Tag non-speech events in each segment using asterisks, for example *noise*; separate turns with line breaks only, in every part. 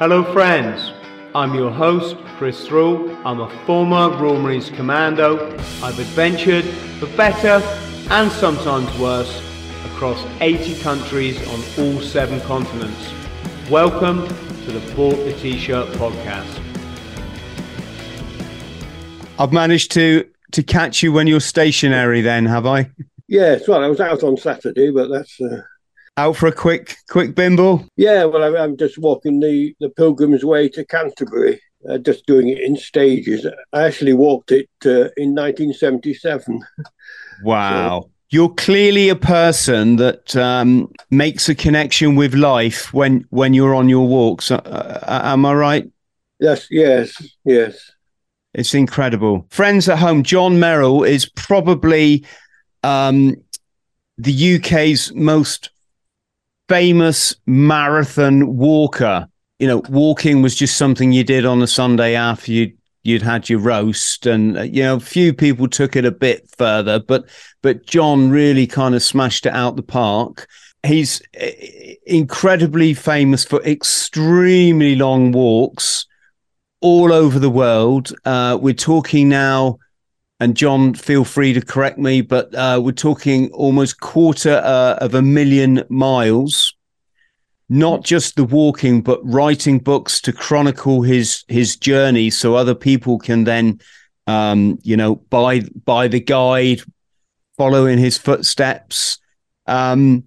Hello, friends. I'm your host, Chris Thrall. I'm a former Royal Marines Commando. I've adventured, for better and sometimes worse, across 80 countries on all seven continents. Welcome to the Bought the T-Shirt podcast. I've managed to to catch you when you're stationary. Then have I?
Yes. Well, I was out on Saturday, but that's. Uh...
Out for a quick, quick bimble.
Yeah, well, I'm just walking the the Pilgrim's Way to Canterbury. Uh, just doing it in stages. I actually walked it uh, in 1977. *laughs*
Wow. So, you're clearly a person that um, makes a connection with life when when you're on your walks. Uh, uh am I right?
Yes, yes, yes.
It's incredible. Friends at home, John Merrill is probably um, the UK's most famous marathon walker. You know, walking was just something you did on a Sunday after you you'd had your roast, and uh, you know, a few people took it a bit further, but but John really kind of smashed it out the park. He's uh, incredibly famous for extremely long walks all over the world. Uh, we're talking now, and John, feel free to correct me, but uh, we're talking almost quarter uh, of a million miles. Not just the walking, but writing books to chronicle his his journey, so other people can then, um, you know, buy buy the guide, follow in his footsteps. Um,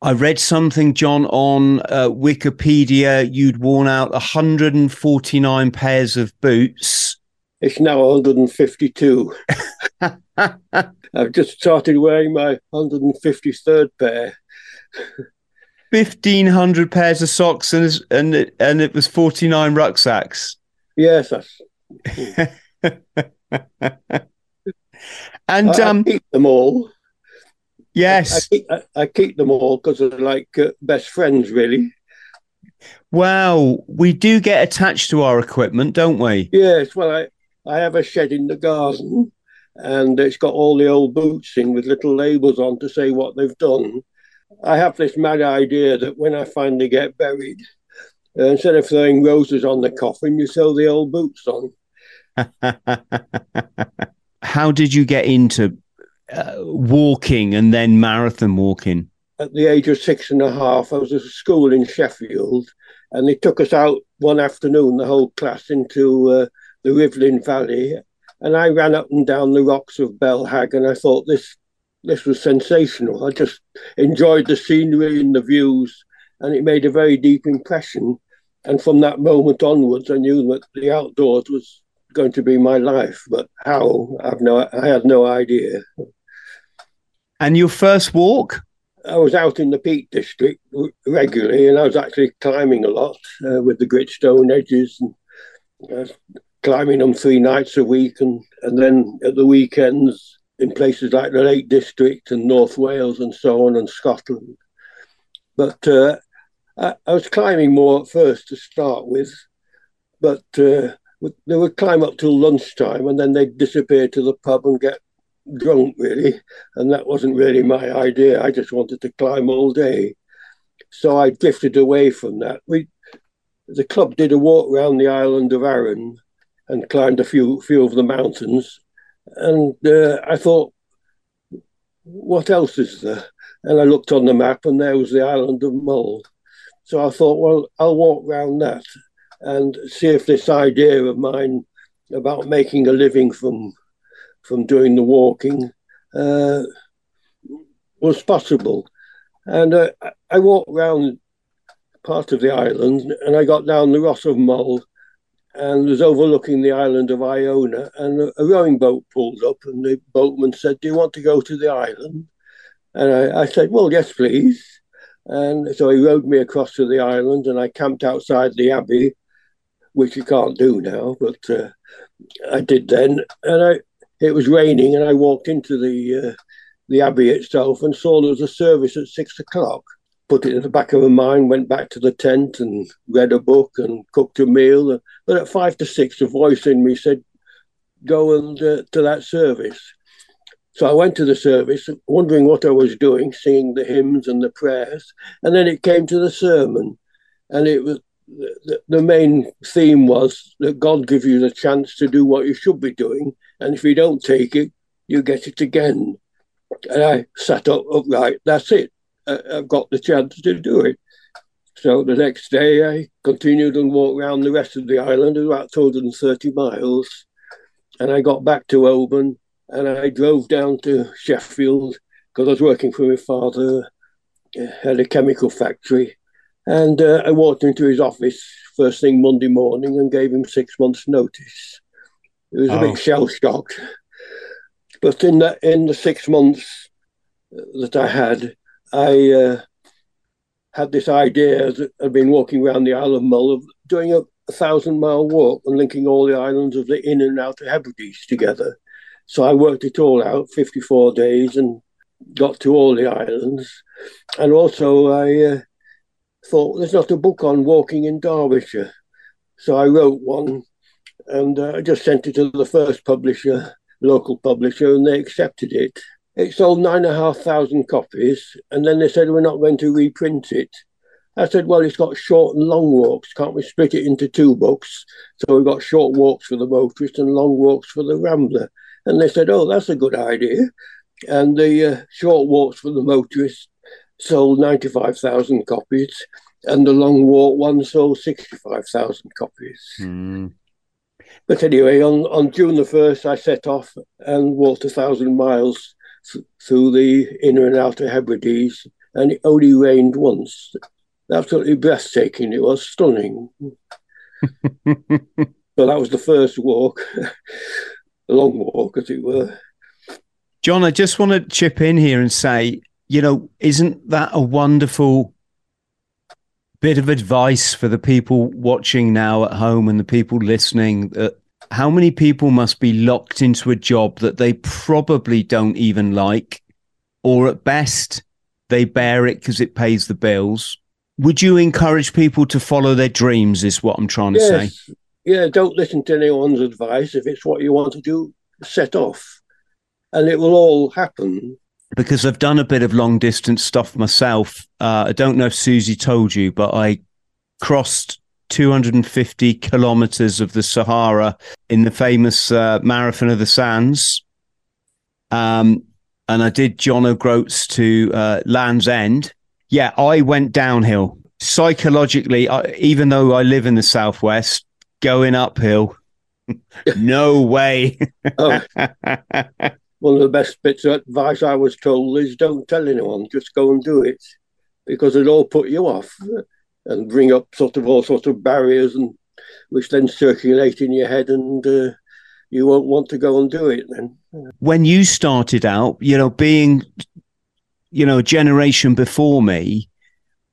I read something, John, on uh, Wikipedia. You'd worn out 149 pairs of boots.
It's now 152. *laughs* I've just started wearing my 153rd pair.
1500 pairs of socks and and it, and it was 49 rucksacks.
Yes, that's. *laughs*
and I, um,
I keep them all.
Yes,
I, keep, I, I keep them all because they're like uh, best friends, really.
Wow, we do get attached to our equipment, don't we?
Yes. Well, I have a shed in the garden, and it's got all the old boots in with little labels on to say what they've done. I have this mad idea that when I finally get buried, uh, instead of throwing roses on the coffin, you throw the old boots on. *laughs*
How did you get into uh, walking and then marathon walking?
At the age of six and a half, I was at a school in Sheffield, and they took us out one afternoon, the whole class, into uh, the Rivelin Valley, and I ran up and down the rocks of Bell Hagg, and I thought this this was sensational. I just enjoyed the scenery and the views, and it made a very deep impression. And from that moment onwards, I knew that the outdoors was going to be my life. But how? I've no, I had no idea.
And your first walk?
I was out in the Peak District regularly, and I was actually climbing a lot uh, with the gritstone edges and uh, climbing them three nights a week, and and then at the weekends in places like the Lake District and North Wales and so on, and Scotland. But uh, I, I, was climbing more at first to start with, but uh, they would climb up till lunchtime, and then they'd disappear to the pub and get drunk, really. And that wasn't really my idea. I just wanted to climb all day. So I drifted away from that. We, the club did a walk around the island of Arran and climbed a few few of the mountains. And uh, I thought, what else is there? And I looked on the map, and there was the island of Mull. So I thought, well, I'll walk round that and see if this idea of mine about making a living from from doing the walking uh, was possible. And uh, I walked round part of the island and I got down the Ross of Mull and was overlooking the island of Iona. And a, a, rowing boat pulled up and the boatman said, Do you want to go to the island? And I, I said, Well, yes, please. And so he rowed me across to the island and I camped outside the abbey, which you can't do now, but uh, I did then. And I, it was raining, and I walked into the uh, the abbey itself and saw there was a service at six o'clock. Put it in the back of my mind, went back to the tent and read a book and cooked a meal. But at five to six, a voice in me said, "Go and uh, to that service." So I went to the service, wondering what I was doing, singing the hymns and the prayers, and then it came to the sermon, and it was the, the main theme was that God gives you the chance to do what you should be doing, and if you don't take it, you get it again. And I sat up upright. That's it. Uh, I've got the chance to do it. So the next day, I continued and walked around the rest of the island, about 230 miles. And I got back to Oban and I drove down to Sheffield because I was working for my father uh, at a chemical factory. And uh, I walked into his office first thing Monday morning and gave him six months' notice. It was oh. a big oh. shell shock. But in the, in the six months uh, that I had, I uh, had this idea that I'd been walking around the Isle of Mull of doing a, a thousand mile walk and linking all the islands of the Inner and Outer Hebrides together. So I worked it all out, 54 days, and got to all the islands. And also, I uh, thought there's not a book on walking in Derbyshire. So I wrote one and uh, I just sent it to the first publisher, local publisher, and they accepted it. It sold nine and a half thousand copies, and then they said, We're not going to reprint it. I said, Well, it's got short and long walks. Can't we split it into two books? So we've got short walks for the motorist and long walks for the rambler. And they said, Oh, that's a good idea. And the uh, short walks for the motorist sold 95,000 copies, and the long walk one sold 65,000 copies. Mm. But anyway, on, on June the 1st, I set off and walked a thousand miles through the inner and outer Hebrides, and it only rained once. Absolutely breathtaking. It was stunning. *laughs* so that was the first walk, *laughs* a long walk, as it were.
John, I just want to chip in here and say, you know, isn't that a wonderful bit of advice for the people watching now at home and the people listening that how many people must be locked into a job that they probably don't even like, or at best, they bear it because it pays the bills? Would you encourage people to follow their dreams? Is what I'm trying to say.
Yeah, don't listen to anyone's advice. If it's what you want to do, set off, and it will all happen.
Because I've done a bit of long distance stuff myself. Uh, I don't know if Susie told you, but I crossed 250 kilometers of the Sahara in the famous uh, Marathon of the Sands. Um, and I did John O'Groats to uh, Land's End. Yeah, I went downhill psychologically. I, even though I live in the southwest, going uphill, *laughs* no way. oh. *laughs*
One of the best bits of advice I was told is don't tell anyone, just go and do it because it'll all put you off and bring up sort of all sorts of barriers and which then circulate in your head and uh, you won't want to go and do it then.
When you started out, you know, being, you know, a generation before me,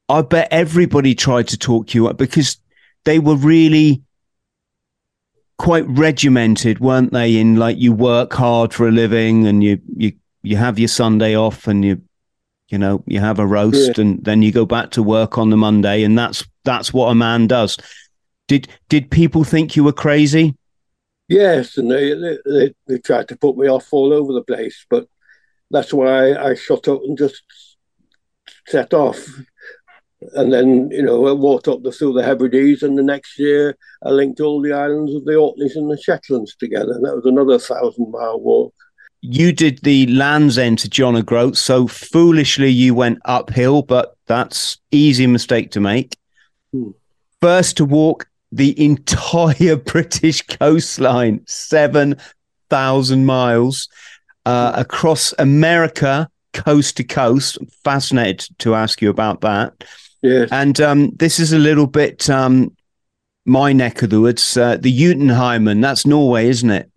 I bet everybody tried to talk you up because they were really quite regimented, weren't they? In like you work hard for a living and you you you have your Sunday off and you you know, you have a roast yeah. and then you go back to work on the Monday, and that's that's what a man does. Did did people think you were crazy?
Yes, and they, they, they tried to put me off all over the place, but that's why I shut up and just set off. And then, you know, I walked up the, through the Hebrides, and the next year I linked all the islands of the Orkneys and the Shetlands together. And that was another thousand mile walk
you did the Land's End to John O'Groats, so foolishly you went uphill, but that's easy mistake to make. Hmm. First to walk the entire *laughs* British coastline, seven thousand miles uh, across America, coast to coast. fascinated to ask you about that.
Yes,
and um, this is a little bit um, my neck of the woods. Uh, the Jotunheimen, that's Norway, isn't it?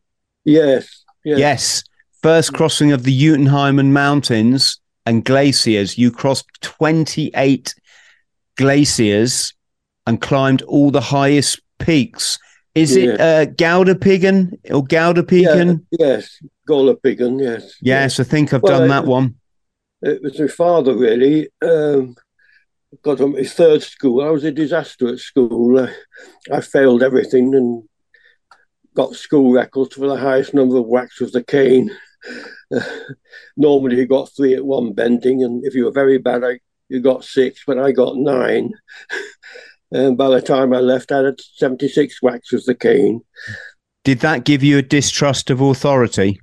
Yes.
Yes. yes. First crossing of the Jotunheimen Mountains and glaciers. You crossed 28 glaciers and climbed all the highest peaks. Is yeah. it uh, Galdhøpiggen or Galdhøpiggen?
Yeah, yes, Galdhøpiggen, yes.
Yes, I think I've well, done that one.
It was my father, really. Um, got on my third school. I was a disaster at school. I, I failed everything and got school records for the highest number of whacks with the cane. *laughs* normally you got three at one bending, and if you were very bad, I, you got six, but I got nine. *laughs* And by the time I left, I had 76 whacks with the cane.
Did that give you a distrust of authority?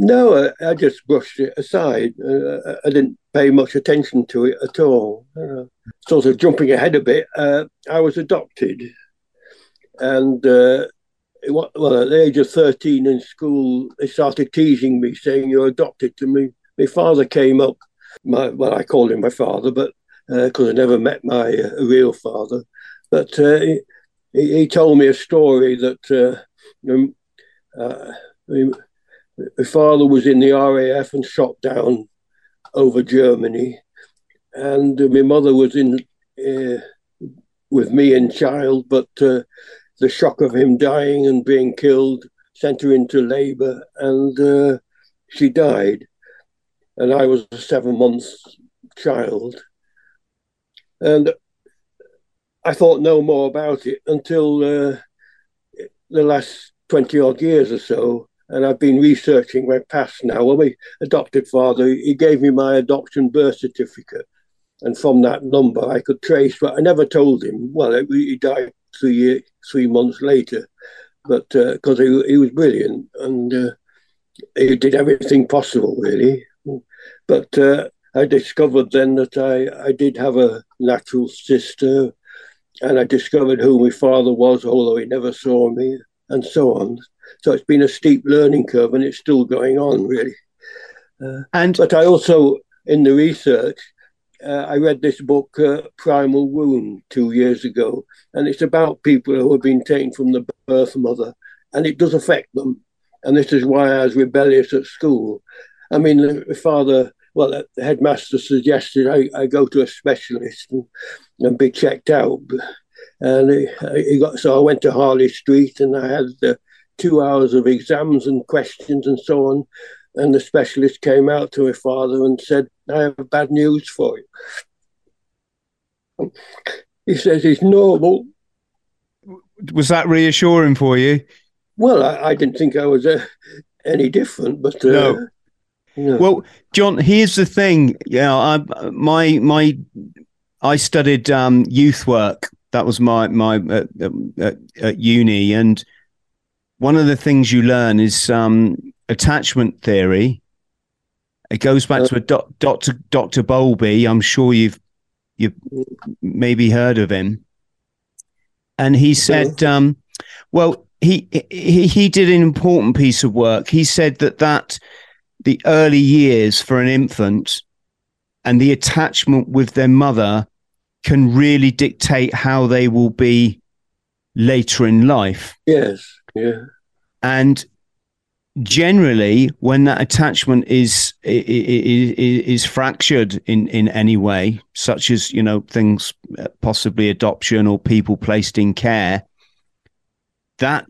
No, I, I just brushed it aside. Uh, I didn't pay much attention to it at all. Uh, sort of jumping ahead a bit, uh, I was adopted. And uh, well, at the age of 13 in school, they started teasing me, saying, You're adopted to me. My father came up, my, well, I called him my father, but because uh, I never met my uh, real father. But uh, he, he, told me a story that uh, um, uh, my father was in the RAF and shot down over Germany, and my mother was in with me and child, but the shock of him dying and being killed sent her into labor, and uh, she died. And I was a seven months child. And I thought no more about it until uh, the last 20 odd years or so. And I've been researching my past now. Well, my adopted father, he gave me my adoption birth certificate. And from that number, I could trace, but I never told him. Well, he died three three months later, but because uh, he he was brilliant and uh, he did everything possible really. But uh, I discovered then that I I did have a natural sister, and I discovered who my father was, although he never saw me, and so on. So it's been a steep learning curve, and it's still going on really. Uh, and but I also in the research uh, I read this book, uh, Primal Wound, two years ago, and it's about people who have been taken from the birth mother, and it does affect them. And this is why I was rebellious at school. I mean, the father, well, the headmaster suggested I, I go to a specialist and, and be checked out. And he, he, got so I went to Harley Street and I had the two hours of exams and questions and so on. And the specialist came out to my father and said, I have bad news for you. He says he's normal.
Was that reassuring for you?
Well, I, I didn't think I was uh, any different, but uh, no.
no. Well, John, here's the thing. Yeah, I my my I studied um, youth work. That was my my uh, uh, at uni, and one of the things you learn is um, attachment theory. It goes back to a doc, Dr. Dr. Bowlby. I'm sure you've you maybe heard of him. And he said, um, well, he, he he did an important piece of work. He said that that the early years for an infant and the attachment with their mother can really dictate how they will be later in life.
Yes. Yeah.
And generally when that attachment is, is is fractured in in any way such as you know things uh, possibly adoption or people placed in care that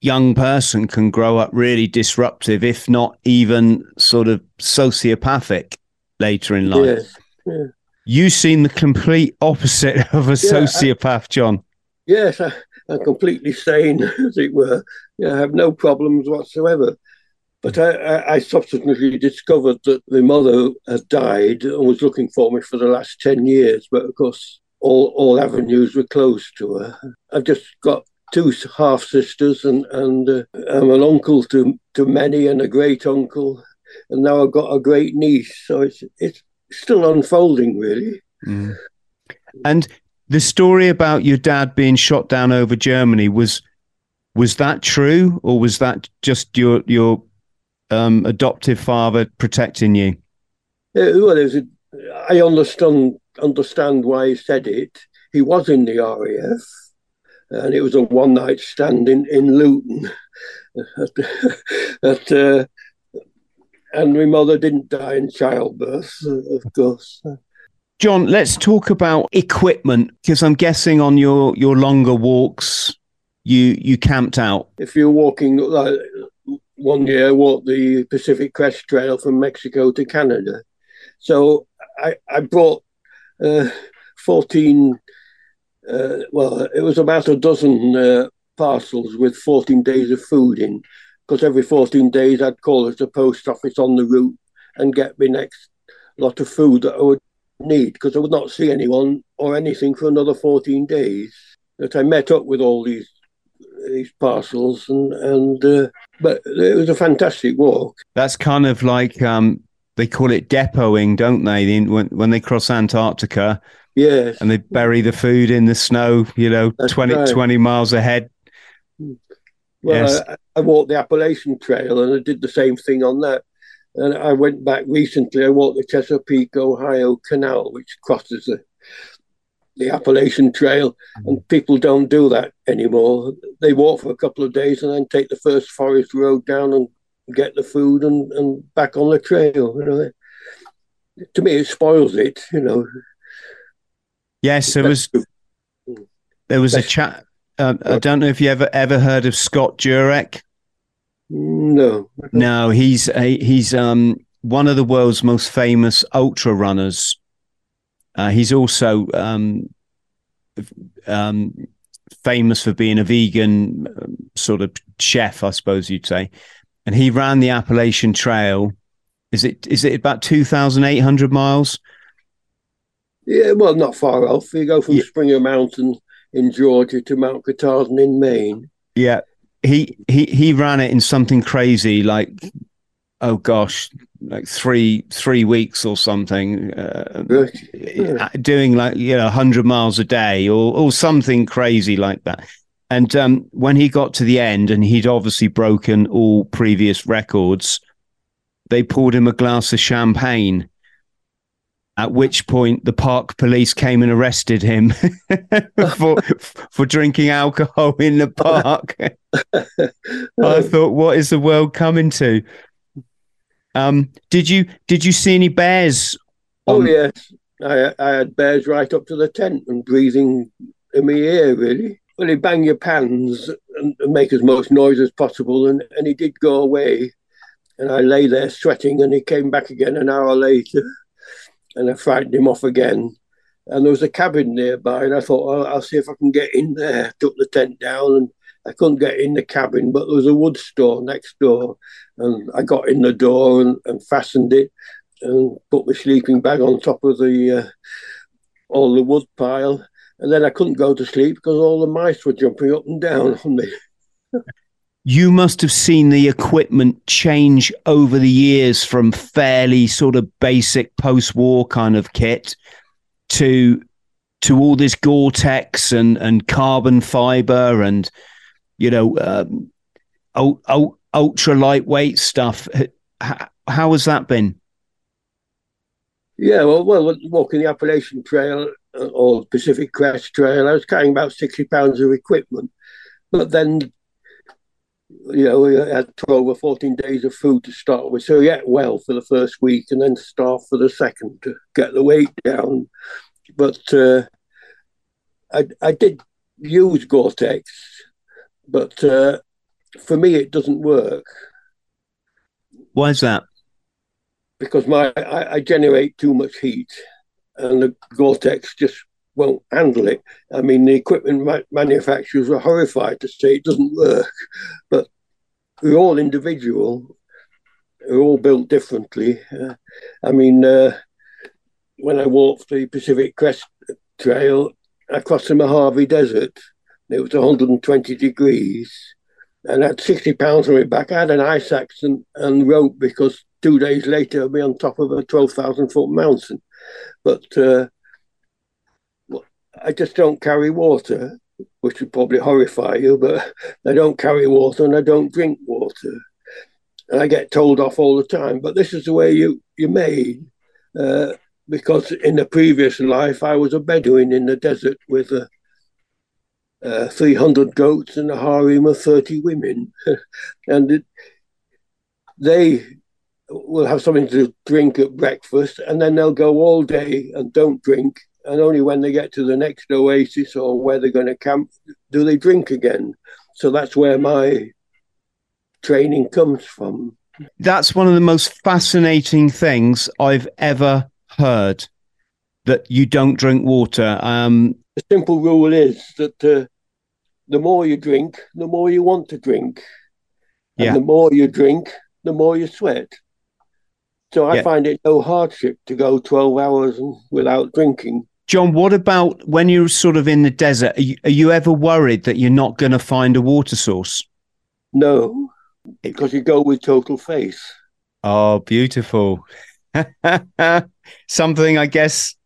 young person can grow up really disruptive if not even sort of sociopathic later in life yes. yeah. you seem the complete opposite *laughs* of a yeah, sociopath I, john
yes I, I'm completely sane, *laughs* as it were. Yeah, I have no problems whatsoever. But I, I, subsequently discovered that the mother had died and was looking for me for the last 10 years. But of course, all, all avenues were closed to her. I've just got two half sisters, and, and uh, I'm an uncle to, to many and a great uncle. And now I've got a great niece. So it's, it's still unfolding, really. Mm.
And the story about your dad being shot down over Germany was was that true, or was that just your your um, adoptive father protecting you?
Uh, well, a, I understand understand why he said it. He was in the RAF, and it was a one night stand in in Luton. *laughs* at, uh, and my mother didn't die in childbirth, of course.
John, let's talk about equipment because I'm guessing on your your longer walks, you you camped out.
If you're walking like one year, I walked the Pacific Crest Trail from Mexico to Canada. So I, I brought uh, 14, uh, well, it was about a dozen uh, parcels with 14 days of food in, because every 14 days I'd call at the post office on the route and get me next lot of food that I would need because I would not see anyone or anything for another 14 days. That I met up with all these these parcels and and uh, but it was a fantastic walk.
That's kind of like um, they call it depoting, don't they? When when they cross Antarctica,
yes,
and they bury the food in the snow, you know, 20, right. 20 miles ahead.
Well, yes. I, I walked the Appalachian Trail and I did the same thing on that. And I went back recently. I walked the Chesapeake, Ohio Canal, which crosses the the Appalachian Trail, mm-hmm. and people don't do that anymore. They walk for a couple of days and then take the first forest road down and get the food and, and back on the trail. You know, to me, it spoils it. You know.
Yes, there was there was a chat. Uh, I don't know if you ever ever heard of Scott Jurek.
No.
No, he's a, he's um one of the world's most famous ultra runners. Uh, he's also um, um, famous for being a vegan um, sort of chef, I suppose you'd say. And he ran the Appalachian Trail. Is it is it about two thousand eight hundred miles?
Yeah, well, not far off. You go from yeah. Springer Mountain in Georgia to Mount Katahdin in Maine.
Yeah, he he he ran it in something crazy like oh gosh like three three weeks or something uh, yeah. doing like you know 100 miles a day or or something crazy like that and um, when he got to the end and he'd obviously broken all previous records they poured him a glass of champagne at which point the park police came and arrested him *laughs* for for drinking alcohol in the park. *laughs* I thought, what is the world coming to? Um, did you did you see any bears?
Oh yes, I I had bears right up to the tent and breathing in my ear. Really, well, he bang your pans and, and make as much noise as possible, and and he did go away. And I lay there sweating, and he came back again an hour later *laughs* and I frightened him off again. And there was a cabin nearby, and I thought, well, I'll see if I can get in there. Took the tent down, and I couldn't get in the cabin, but there was a wood store next door, and I got in the door and, and fastened it, and put my sleeping bag on top of the uh, all the wood pile, and then I couldn't go to sleep because all the mice were jumping up and down on me. *laughs*
you must have seen the equipment change over the years from fairly sort of basic post-war kind of kit to to all this Gore-Tex and and carbon fiber and you know um, ultra lightweight stuff. How, how has that been?
Yeah, well, well, walking the Appalachian Trail uh, or Pacific Crest Trail, I was carrying about sixty pounds of equipment, but then you know, we had 12 or 14 days of food to start with. So yeah, well for the first week and then starved for the second to get the weight down. But uh, I, I did use Gore-Tex, but uh, for me, it doesn't work.
Why is that?
Because my I, I generate too much heat and the Gore-Tex just won't handle it. I mean, the equipment ma- manufacturers are horrified to say it doesn't work, but we're all individual. We're all built differently. Uh, I mean, uh, when I walked the Pacific Crest Trail, across the Mojave Desert. It was 120 degrees, and I had 60 pounds on my back. I had an ice axe and, and rope because two days later I'd be on top of a 12,000 foot mountain. But uh, I just don't carry water, which would probably horrify you, but *laughs* I don't carry water and I don't drink water. And I get told off all the time, but this is the way you, you're made. Uh, because in the previous life, I was a Bedouin in the desert with a, uh, 300 goats and a harem of 30 women. *laughs* and it, they will have something to drink at breakfast and then they'll go all day and don't drink and only when they get to the next oasis or where they're going to camp do they drink again. So that's where my training comes from.
That's one of the most fascinating things I've ever heard that you don't drink water. Um,
the simple rule is that uh, the more you drink, the more you want to drink. And yeah. the more you drink, the more you sweat. So I yeah. find it no hardship to go 12 hours without drinking.
John, what about when you're sort of in the desert? Are you, are you ever worried that you're not going to find a water source?
No, because you go with total faith.
Oh, beautiful. *laughs* Something I guess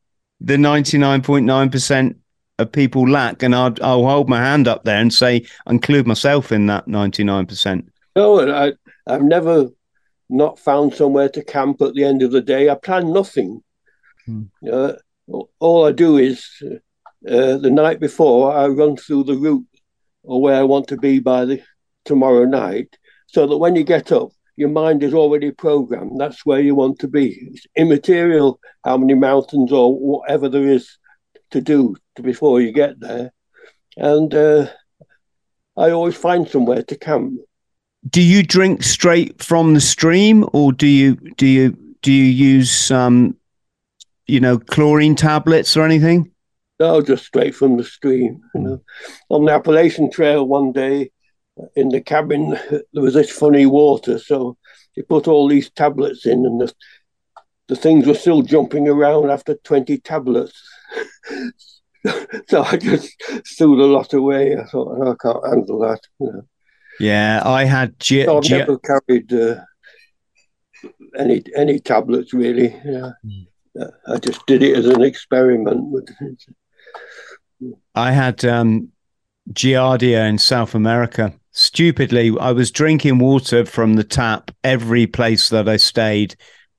the 99.9% of people lack. And I'll, I'll hold my hand up there and say, include myself in that 99%.
No, I, I've never not found somewhere to camp at the end of the day. I plan nothing. Hmm. Uh, all I do is uh, the night before I run through the route or where I want to be by the tomorrow night, so that when you get up, your mind is already programmed. That's where you want to be. It's immaterial how many mountains or whatever there is to do before you get there. And uh, I always find somewhere to camp.
Do you drink straight from the stream, or do you do you do you use um, you know, chlorine tablets or anything?
No, just straight from the stream. You know, on the Appalachian Trail one day, in the cabin there was this funny water, so you put all these tablets in, and the the things were still jumping around after twenty tablets. *laughs* *laughs* so I just threw the lot away. I thought oh, I can't handle that. You know.
Yeah, I had. G-
so I've never carried uh, any any tablets really. Yeah. Mm. I just did it as an experiment.
I had um, Giardia in South America. Stupidly, I was drinking water from the tap every place that I stayed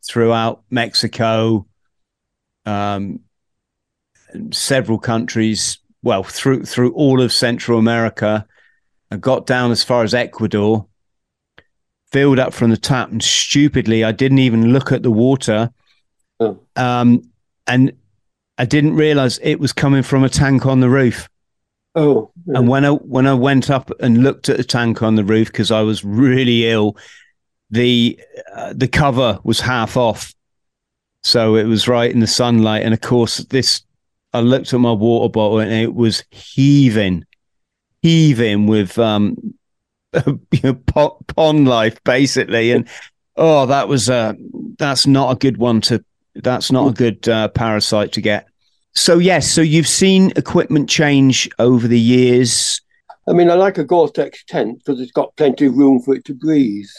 throughout Mexico, um, several countries. Well, through through all of Central America, I got down as far as Ecuador, filled up from the tap, and stupidly, I didn't even look at the water Oh. Um, and I didn't realize it was coming from a tank on the roof.
Oh.
Yeah. And when I when I went up and looked at the tank on the roof because I was really ill, the uh, the cover was half off, so it was right in the sunlight. And of course, this I looked at my water bottle and it was heaving, heaving with um, *laughs* pond life basically. And oh, that was uh, that's not a good one to that's not a good uh, parasite to get. So yes, so you've seen equipment change over the years.
I mean, I like a Gore-Tex tent because it's got plenty of room for it to breathe,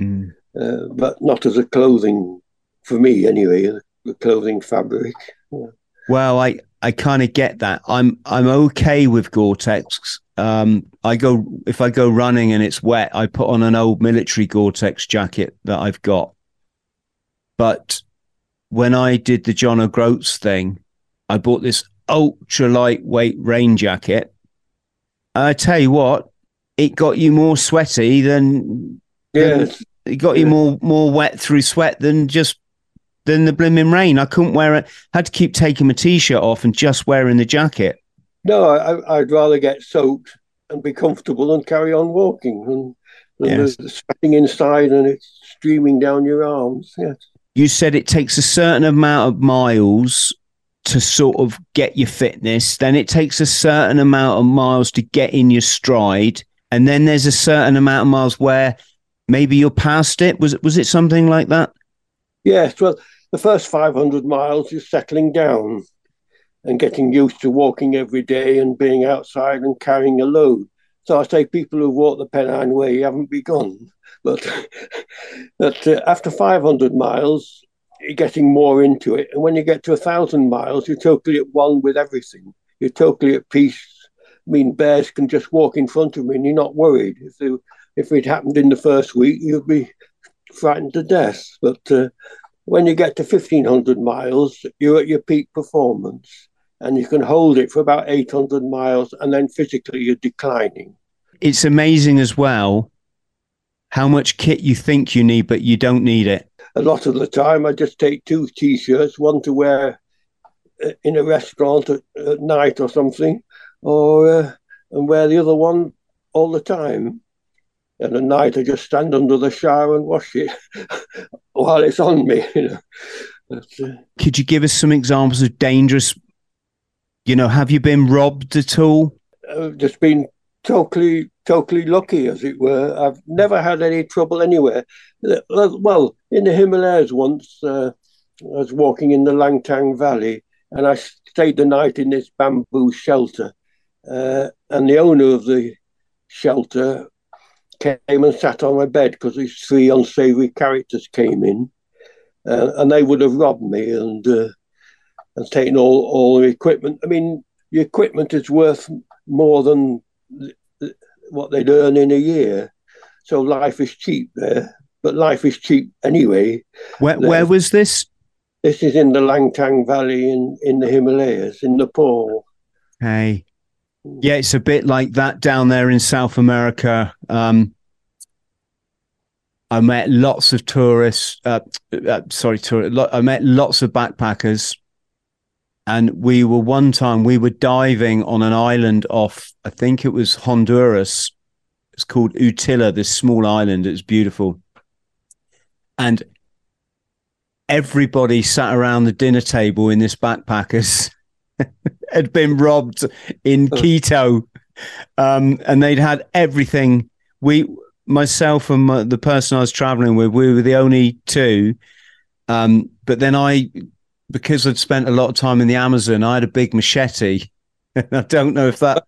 mm. uh, but not as a clothing for me anyway. The clothing fabric. Yeah.
Well, I I kind of get that. I'm I'm okay with Gore-Tex. Um, I go if I go running and it's wet, I put on an old military Gore-Tex jacket that I've got. But when I did the John O'Groats thing, I bought this ultra lightweight rain jacket. I tell you what, it got you more sweaty than,
yeah,
it got you more more wet through sweat than just than the blimmin' rain. I couldn't wear it. Had to keep taking my t-shirt off and just wearing the jacket.
No, I, would rather get soaked and be comfortable and carry on walking and, than yes. the sweating inside and it's streaming down your arms. Yes
you said it takes a certain amount of miles to sort of get your fitness. Then it takes a certain amount of miles to get in your stride. And then there's a certain amount of miles where maybe you're past it. Was it was it something like that?
Yes. Well, the first 500 miles you're settling down and getting used to walking every day and being outside and carrying a load. So I say people who walk the Pennine Way haven't begun. *laughs* But, but uh, after 500 miles, you're getting more into it. And when you get to a thousand miles, you're totally at one with everything. You're totally at peace. I mean, bears can just walk in front of me and you're not worried. If, they, if it happened in the first week, you'd be frightened to death. But uh, when you get to 1500 miles, you're at your peak performance and you can hold it for about 800 miles and then physically you're declining.
It's amazing as well how much kit you think you need, but you don't need it?
A lot of the time, I just take two t-shirts, one to wear uh, in a restaurant at, at night or something, or uh, and wear the other one all the time. And at night, I just stand under the shower and wash it *laughs* while it's on me. You know.
But, uh, Could you give us some examples of dangerous? You know, have you been robbed at all?
I've just been totally totally lucky, as it were. I've never had any trouble anywhere. Uh, well, in the Himalayas once, uh, I was walking in the Langtang Valley and I stayed the night in this bamboo shelter. Uh, and the owner of the shelter came and sat on my bed because these three unsavory characters came in, uh, and they would have robbed me and uh, and taken all all the equipment. I mean, the equipment is worth more than what they'd earn in a year, so life is cheap there. But life is cheap anyway.
Where where was this?
This is in the Langtang Valley in in the Himalayas in Nepal.
Hey, yeah, it's a bit like that down there in South America. Um, I met lots of tourists. Uh, uh, sorry, tourists. I met lots of backpackers, and we were one time we were diving on an island off. I think it was Honduras. It's called Utila. This small island. It's beautiful, and everybody sat around the dinner table in this backpackers *laughs* *laughs* had been robbed in Quito, um, and they'd had everything. We, myself, and my, the person I was traveling with, we were the only two. Um, but then I, because I'd spent a lot of time in the Amazon, I had a big machete. *laughs* I don't know if that,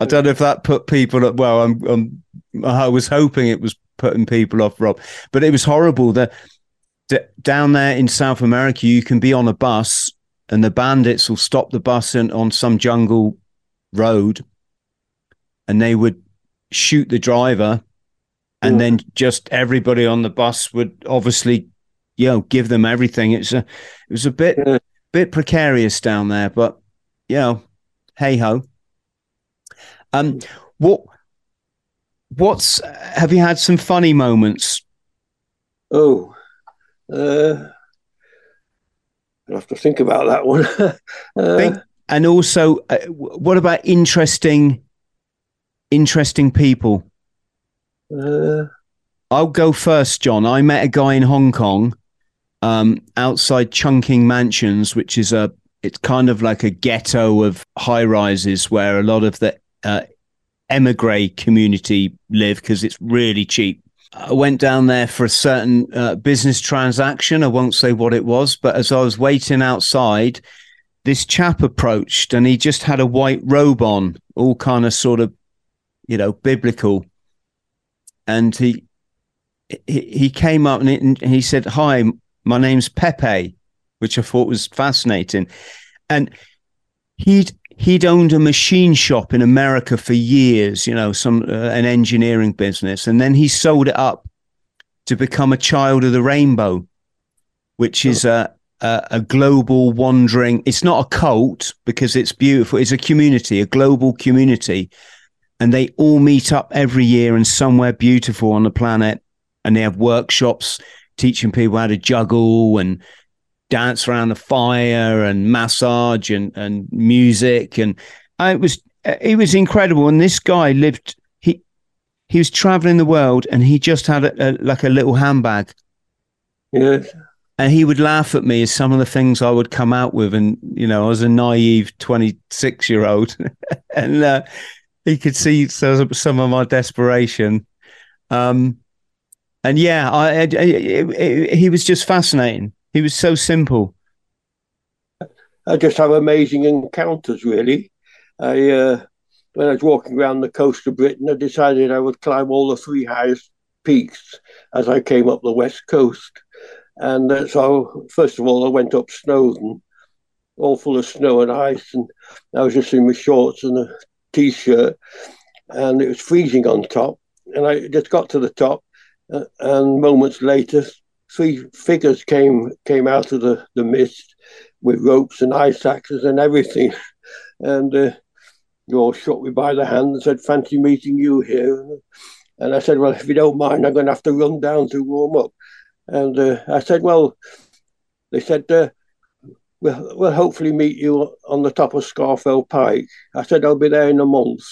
I don't know if that put people up. Well, I'm, I'm, I was hoping it was putting people off, Rob, but it was horrible. That down there in South America, you can be on a bus and the bandits will stop the bus in, on some jungle road and they would shoot the driver and then just everybody on the bus would obviously you know give them everything. It's a it was a bit yeah. bit precarious down there but you know hey ho um what what's have you had some funny moments?
Oh uh I'll have to think about that one. *laughs* uh, think,
and also, uh, what about interesting, interesting people? Uh, I'll go first, John. I met a guy in Hong Kong, um, outside Chungking Mansions, which is a it's kind of like a ghetto of high rises where a lot of the uh, emigre community live because it's really cheap. I went down there for a certain uh, business transaction. I won't say what it was, but as I was waiting outside, this chap approached and he just had a white robe on, all kind of sort of, you know, biblical. And he he, came up and he said, "Hi, my name's Pepe," which I thought was fascinating. And he'd he'd owned a machine shop in America for years, you know, some uh, an engineering business, and then he sold it up to become a child of the rainbow, which is a a, a global wandering. It's not a cult because it's beautiful. It's a community, a global community, and they all meet up every year in somewhere beautiful on the planet, and they have workshops teaching people how to juggle and dance around the fire and massage and, and music. And it was, it was incredible. And this guy lived, he, he was traveling the world and he just had a, a, like a little handbag.
Yes.
And he would laugh at me as some of the things I would come out with. And, you know, I was a naive 26 year old *laughs* and uh, he could see some of my desperation. Um, and yeah, I, I, I, he was just fascinating. He was so simple.
I just have amazing encounters, really. I uh, when I was walking around the coast of Britain, I decided I would climb all the three highest peaks as I came up the west coast. And uh, so, first of all, I went up Snowdon, all full of snow and ice, and I was just in my shorts and a t-shirt, and it was freezing on top. And I just got to the top, uh, and moments later, three figures came came out of the, the mist with ropes and ice axes and everything. *laughs* And uh, all shook me by the hand and said, Fancy meeting you here. And I said, Well, if you don't mind, I'm going to have to run down to warm up. And uh, I said, Well, they said, uh, we'll, we'll hopefully meet you on the top of Scafell Pike. I said, I'll be there in a month.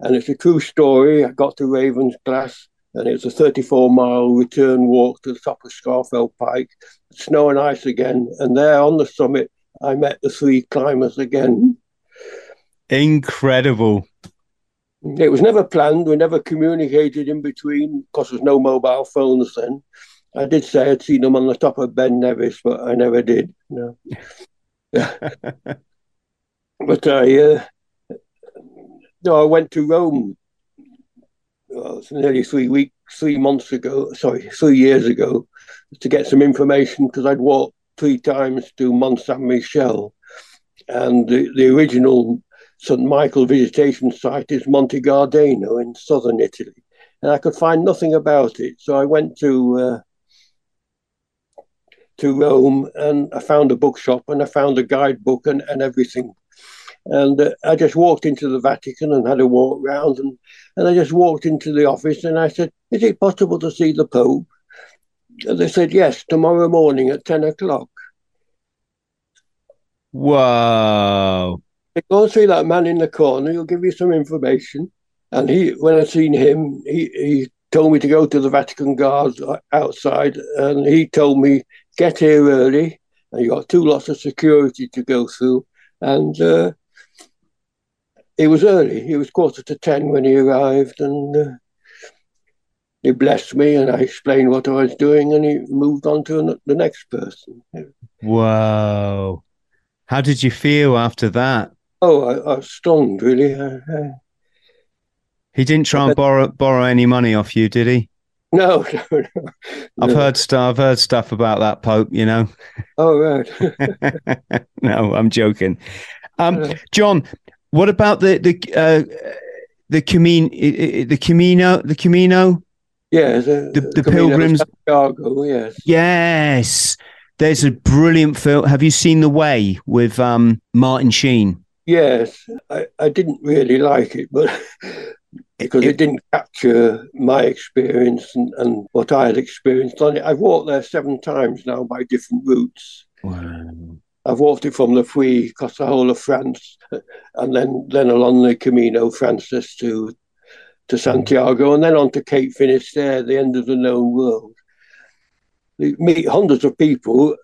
And it's a true story. I got to Ravensglass and it was a 34 mile return walk to the top of Scafell Pike, snow and ice again. And there on the summit, I met the three climbers again.
Incredible.
It was never planned. We never communicated in between because there's no mobile phones then. I did say I'd seen them on the top of Ben Nevis, but I never did. No. *laughs* but I, uh, no, I went to Rome. Well, it's nearly three weeks, three months ago. Sorry, three years ago, to get some information because I'd walked three times to Mont Saint Michel, and the, the original St Michael visitation site is Monte Gargano in southern Italy, and I could find nothing about it. So I went to uh, to Rome and I found a bookshop and I found a guidebook and, and everything. And uh, I just walked into the Vatican and had a walk round and, and I just walked into the office and I said, Is it possible to see the Pope? And they said, Yes, tomorrow morning at 10 o'clock.
Whoa.
Go and see that man in the corner, he'll give you some information. And he, when I seen him, he, he told me to go to the Vatican guards outside, and he told me get here early. And you got two lots of security to go through, and uh, it was early. It was quarter to ten when he arrived, and uh, he blessed me, and I explained what I was doing, and he moved on to the next person.
Wow! How did you feel after that?
Oh, I, I was stunned, really. I, I,
he didn't try and borrow borrow any money off you, did he? *laughs*
No, no, no.
I've heard stuff. I've heard stuff about that Pope. You know.
Oh right. *laughs* *laughs*
no, I'm joking. Um, John, what about the the uh, the Camino, the Camino, the Camino?
Yeah,
the, the, the pilgrims.
Santiago, yes.
Yes, there's a brilliant film. Have you seen The Way with um, Martin Sheen?
Yes, I, I didn't really like it, but *laughs* because it, it, didn't capture my experience and, and, what I had experienced on it. I've walked there seven times now by different routes. Wow. I've walked it from the Free across the whole of France, and then then along the Camino Frances to to Santiago, and then on to Cape Finisterre, the end of the known world. You meet hundreds of people.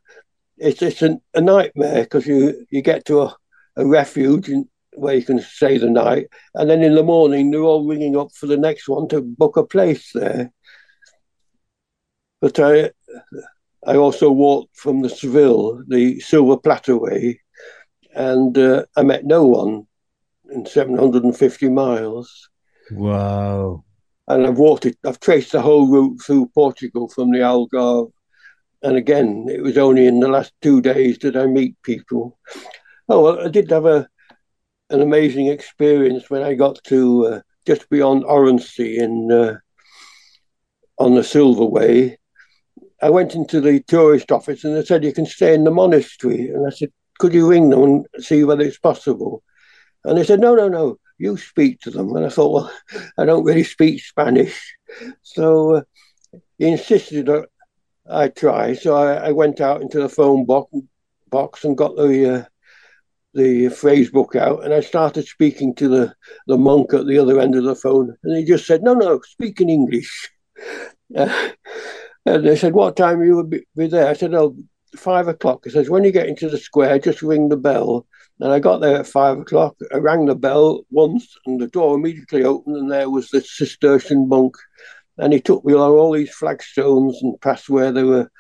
It's it's a, a nightmare because you you get to a, a refuge where you can stay the night. And then in the morning, they're all ringing up for the next one to book a place there. But I, I also walked from the Seville, the Silver Platter Way, and uh, I met no one in 750 miles.
Wow.
And I've walked it, I've traced the whole route through Portugal from the Algarve. And again, it was only in the last two days that I meet people. Oh, well, I did have a, an amazing experience when I got to uh, just beyond Orense in uh, on the Silver Way. I went into the tourist office and they said you can stay in the monastery, and I said, could you ring them and see whether it's possible? And they said, no, no, no, you speak to them. And I thought, well, *laughs* I don't really speak Spanish, so uh, he insisted that I try. So I, I, went out into the phone box, box and got the uh, the phrase book out and I started speaking to the, the monk at the other end of the phone. And he just said, No, no, speak in English. Uh, *laughs* and they said, What time you will be, there? I said, Oh, five o'clock. He says, When you get into the square, just ring the bell. And I got there at five o'clock. I rang the bell once and the door immediately opened, and there was the Cistercian monk. And he took me along all these flagstones and past where they were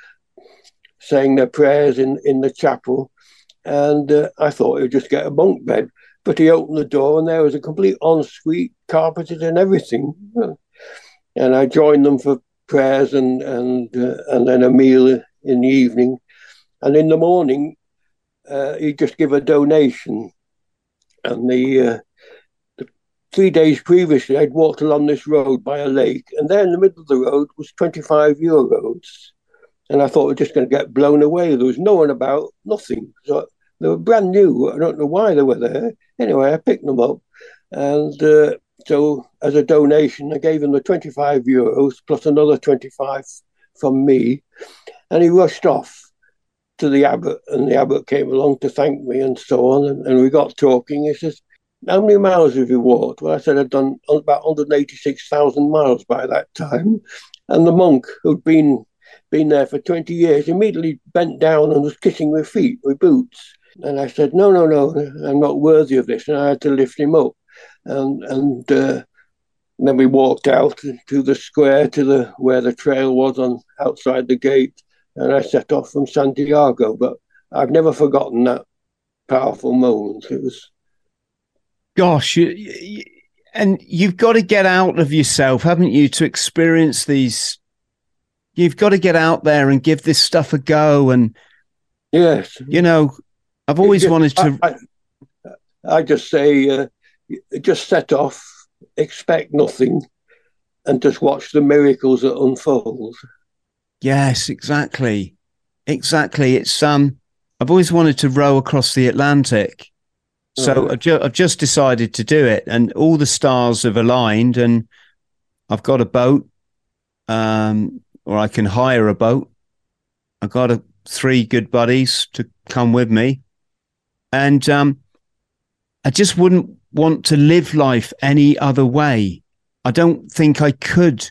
saying their prayers in, in the chapel and uh, I thought he would just get a bunk bed. But he opened the door, and there was a complete ensuite, carpeted and everything. And I joined them for prayers and and uh, and then a meal in the evening, and in the morning, uh, he just give a donation. And the, uh, three days previously, I'd walked along this road by a lake, and there in the middle of the road was twenty five euros. And I thought we are just going to get blown away. There was no one about, nothing. So they were brand new. I don't know why they were there. Anyway, I picked them up. And uh, so, as a donation, I gave him the 25 euros plus another 25 from me. And he rushed off to the abbot, and the abbot came along to thank me and so on. And, and we got talking. He says, How many miles have you walked? Well, I said I'd done about 186,000 miles by that time. And the monk who'd been been there for 20 years, immediately bent down and was kissing my feet with boots. And I said, no, no, no, I'm not worthy of this. And I had to lift him up. And, and uh, then we walked out to the square to the where the trail was on outside the gate, and I set off from Santiago. But I've never forgotten that powerful moment. It was,
gosh, you, you, and you've got to get out of yourself, haven't you, to experience these? You've got to get out there and give this stuff a go. And
yes,
you know, I've always wanted to.
I, I, I just say, uh, just set off, expect nothing, and just watch the miracles that unfold.
Yes, exactly, exactly. It's um, I've always wanted to row across the Atlantic, so I've, ju- I've just decided to do it, and all the stars have aligned, and I've got a boat, um, or I can hire a boat. I've got a, three good buddies to come with me, and um, I just wouldn't want to live life any other way. I don't think I could.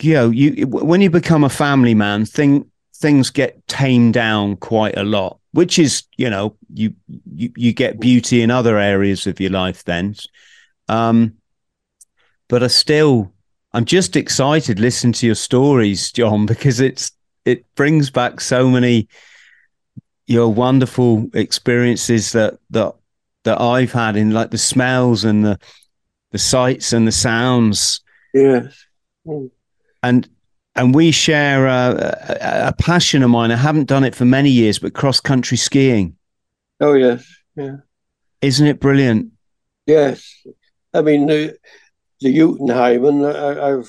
You know, you when you become a family man, thing things get tamed down quite a lot, which is, you know, you you, you get beauty in other areas of your life then. Um, but I still, I'm just excited listening to your stories, John, *laughs* because it's it brings back so many your wonderful experiences that that that I've had in like the smells and the the sights and the sounds.
Yes.
And and we share a, a, a, passion of mine. I haven't done it for many years, but cross country skiing.
Oh yes, yeah.
Isn't it brilliant?
Yes, I mean the the Jotunheimen. I, have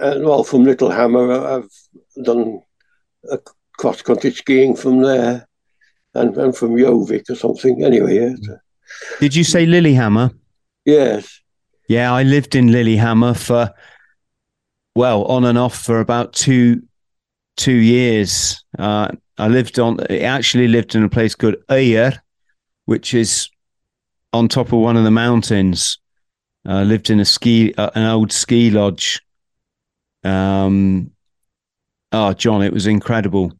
uh, well from Littlehammer. I've done cross country skiing from there and, and from Jovik or something. Anyway, yeah.
Did you say Lillehammer?
Yes.
Yeah, I lived in Lillehammer for well, on and off for about two two years. Uh, I lived on. Actually lived in a place called Øyer, which is on top of one of the mountains. I uh, lived in a ski, uh, an old ski lodge. Um, oh, John, it was incredible.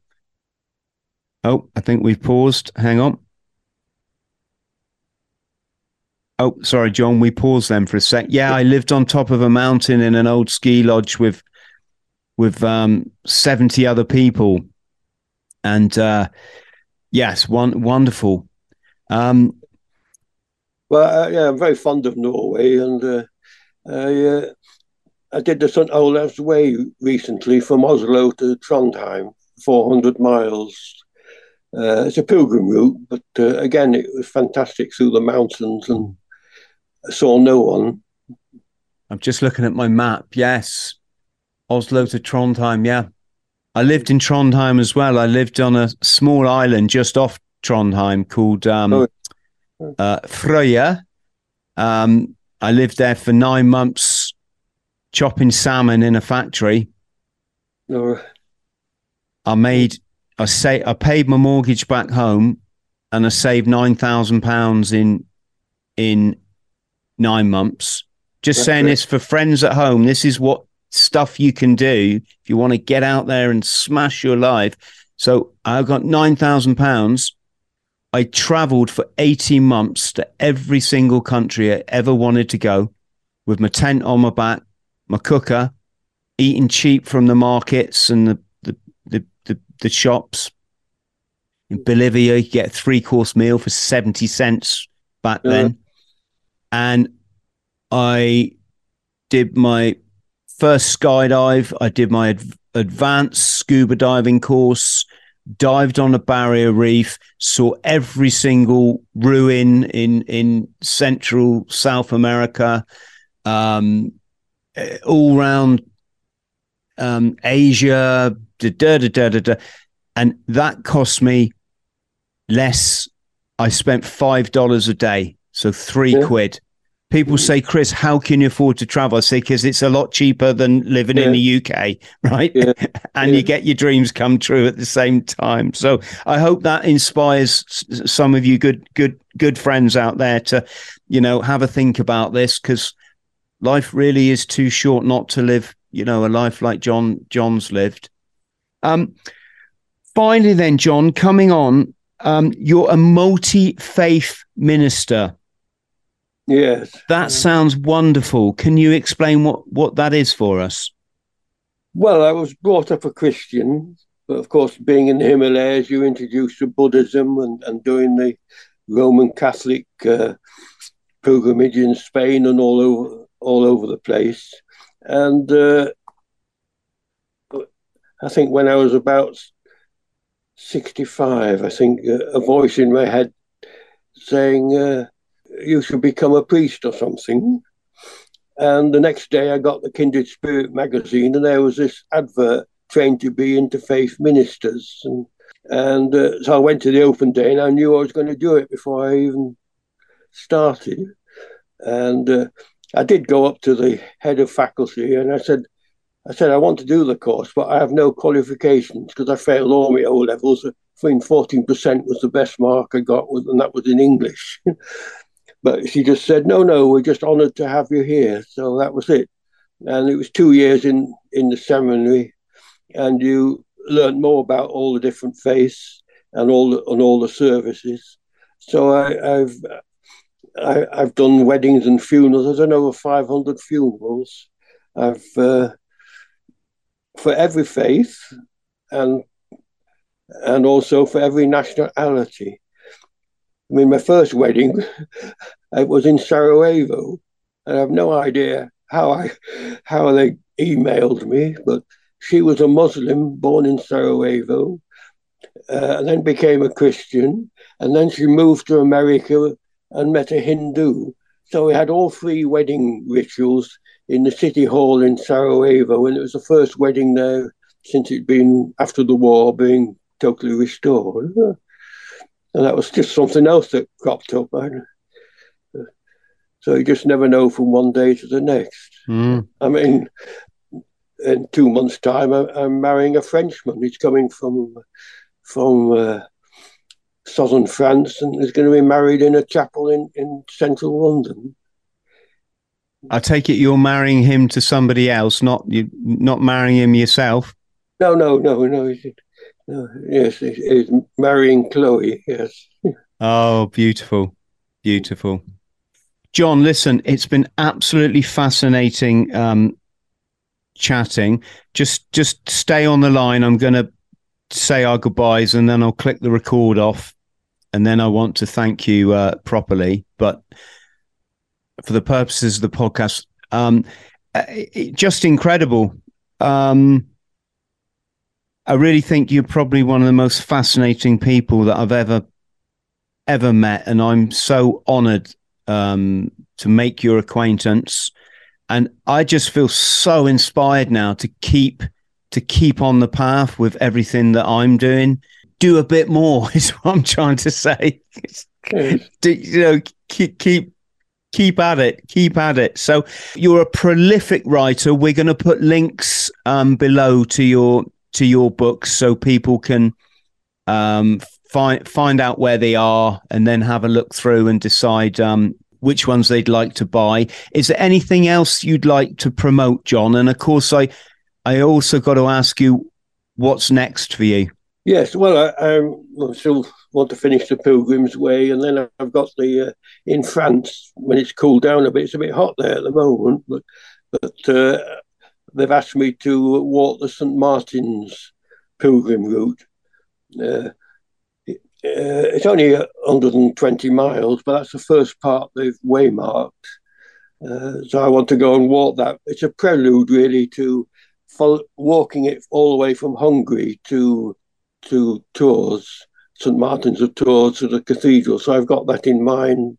Oh, I think we've paused. Hang on. Oh, sorry, John. We paused them for a sec. Yeah, I lived on top of a mountain in an old ski lodge with with um, seventy other people, and uh, yes, one wonderful. Um,
well, uh, yeah, I'm very fond of Norway, and uh, I, uh, I did the St Olav's Way recently from Oslo to Trondheim, 400 miles. Uh, it's a pilgrim route, but uh, again, it was fantastic through the mountains and saw no one.
I'm just looking at my map. Yes, Oslo to Trondheim. Yeah, I lived in Trondheim as well. I lived on a small island just off Trondheim called um, oh. uh, Frøya. Um, I lived there for nine months, chopping salmon in a factory.
Oh.
I made I say I paid my mortgage back home, and I saved nine thousand pounds in in nine months. Just That's saying this for friends at home. This is what stuff you can do if you want to get out there and smash your life. So I got nine thousand pounds. I traveled for 18 months to every single country I ever wanted to go with my tent on my back, my cooker, eating cheap from the markets and the the shops. In Bolivia, you get a three course meal for 70 cents back yeah. then. And I did my first skydive. I did my ad- advanced scuba diving course, dived on a barrier reef, saw every single ruin in, in Central South America, um, all around um, Asia, da, da, da, da, da, and that cost me less. I spent five dollars a day, so three yeah. quid. People mm. say, Chris, how can you afford to travel? I say, because it's a lot cheaper than living yeah. in the UK, *laughs* right? Yeah. *laughs* and you get your dreams come true at the same time. So I hope that inspires some of you good, good, good friends out there to, you know, have a think about this because life really is too short not to live, you know, a life like John John's lived. Um, finally, then, John, coming on, um, you're a multi faith minister.
Yes.
That sounds wonderful. Can you explain what, what that is for us?
Well, I was brought up a Christian, but of course, being in the Himalayas, you're introduced to Buddhism and, and doing the Roman Catholic uh, pilgrimage in Spain and all over all over the place. And uh, I think when I was about 65, I think uh, a voice in my head saying, uh, You should become a priest or something. And the next day, I got the Kindred Spirit magazine, and there was this advert trained to be interfaith ministers. And, and uh, so I went to the open day, and I knew I was going to do it before I even started. And uh, I did go up to the head of faculty, and I said, I said, I want to do the course, but I have no qualifications because I failed all my O levels. I think 14% was the best mark I got, and that was in English. *laughs* but she just said, No, no, we're just honored to have you here. So that was it. And it was two years in, in the seminary, and you learned more about all the different faiths and all the, and all the services. So I, I've I, have done weddings and funerals. I don't know over 500 funerals. I've uh, for every faith and and also for every nationality. I mean, my first wedding, *laughs* it was in Sarajevo, and I have no idea how I how they emailed me, but she was a Muslim born in Sarajevo, uh, and then became a Christian, and then she moved to America and met a Hindu. So we had all three wedding rituals in the city hall in Sarajevo, and it was the first wedding there since it'd been after the war being totally restored. And that was just something else that cropped up. So you just never know from one day to the next. Mm. I mean, in two months' time, I'm marrying a Frenchman. He's coming from from uh, southern France and is going to be married in a chapel in, in central London.
I take it you're marrying him to somebody else, not you, not marrying him yourself.
No, no, no, no. No yes, he's, he's marrying Chloe. Yes.
Oh, beautiful, beautiful. John, listen, it's been absolutely fascinating um, chatting. Just, just stay on the line. I'm going to say our goodbyes, and then I'll click the record off and then I want to thank you uh, properly. But for the purposes of the podcast, um, uh, just incredible. Um, I really think you're probably one of the most fascinating people that I've ever ever met, and I'm so honoured um, to make your acquaintance. And I just feel so inspired now to keep to keep on the path with everything that I'm doing do a bit more *laughs* is what I'm trying to say. do, you know, keep keep keep at it, keep at it. So you're a prolific writer. We're going to put links um, below to your to your books so people can um, find find out where they are and then have a look through and decide um, which ones they'd like to buy. Is there anything else you'd like to promote, John? And of course, I I also got to ask you what's next for you.
Yes, well, I, I still want to finish the Pilgrim's Way, and then I've got the uh, in France when it's cooled down a bit. It's a bit hot there at the moment, but but uh, they've asked me to walk the St Martin's pilgrim route. Uh, uh, it's only 120 miles, but that's the first part they've waymarked. Uh, so I want to go and walk that. It's a prelude, really, to walking it all the way from Hungary to to Tours, St Martin's of Tours to the cathedral. So I've got that in mind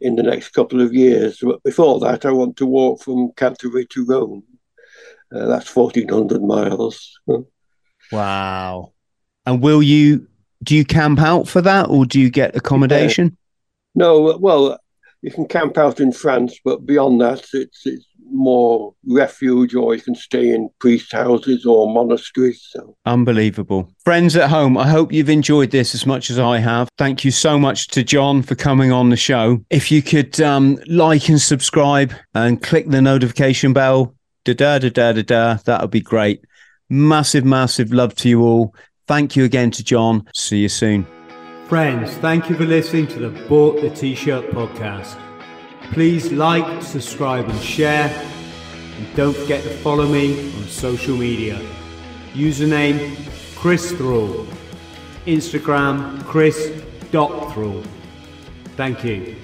in the next couple of years. But before that, I want to walk from Canterbury to Rome. Uh, that's 1,400 miles. *laughs*
Wow. And will you, do you camp out for that or do you get accommodation?
No, well, you can camp out in France, but beyond that, it's, it's more refuge or you can stay in priest houses or monasteries. So.
Unbelievable. Friends at home, I hope you've enjoyed this as much as I have. Thank you so much to John for coming on the show. If you could um, like and subscribe and click the notification bell, da da da da da da, that would be great. Massive, massive love to you all. Thank you again to John. See you soon.
Friends, thank you for listening to the Bought the T shirt podcast.
Please like, subscribe, and share. And don't forget to follow me on social media. Username Chris Thrall. Instagram Chris.Thrall. Thank you.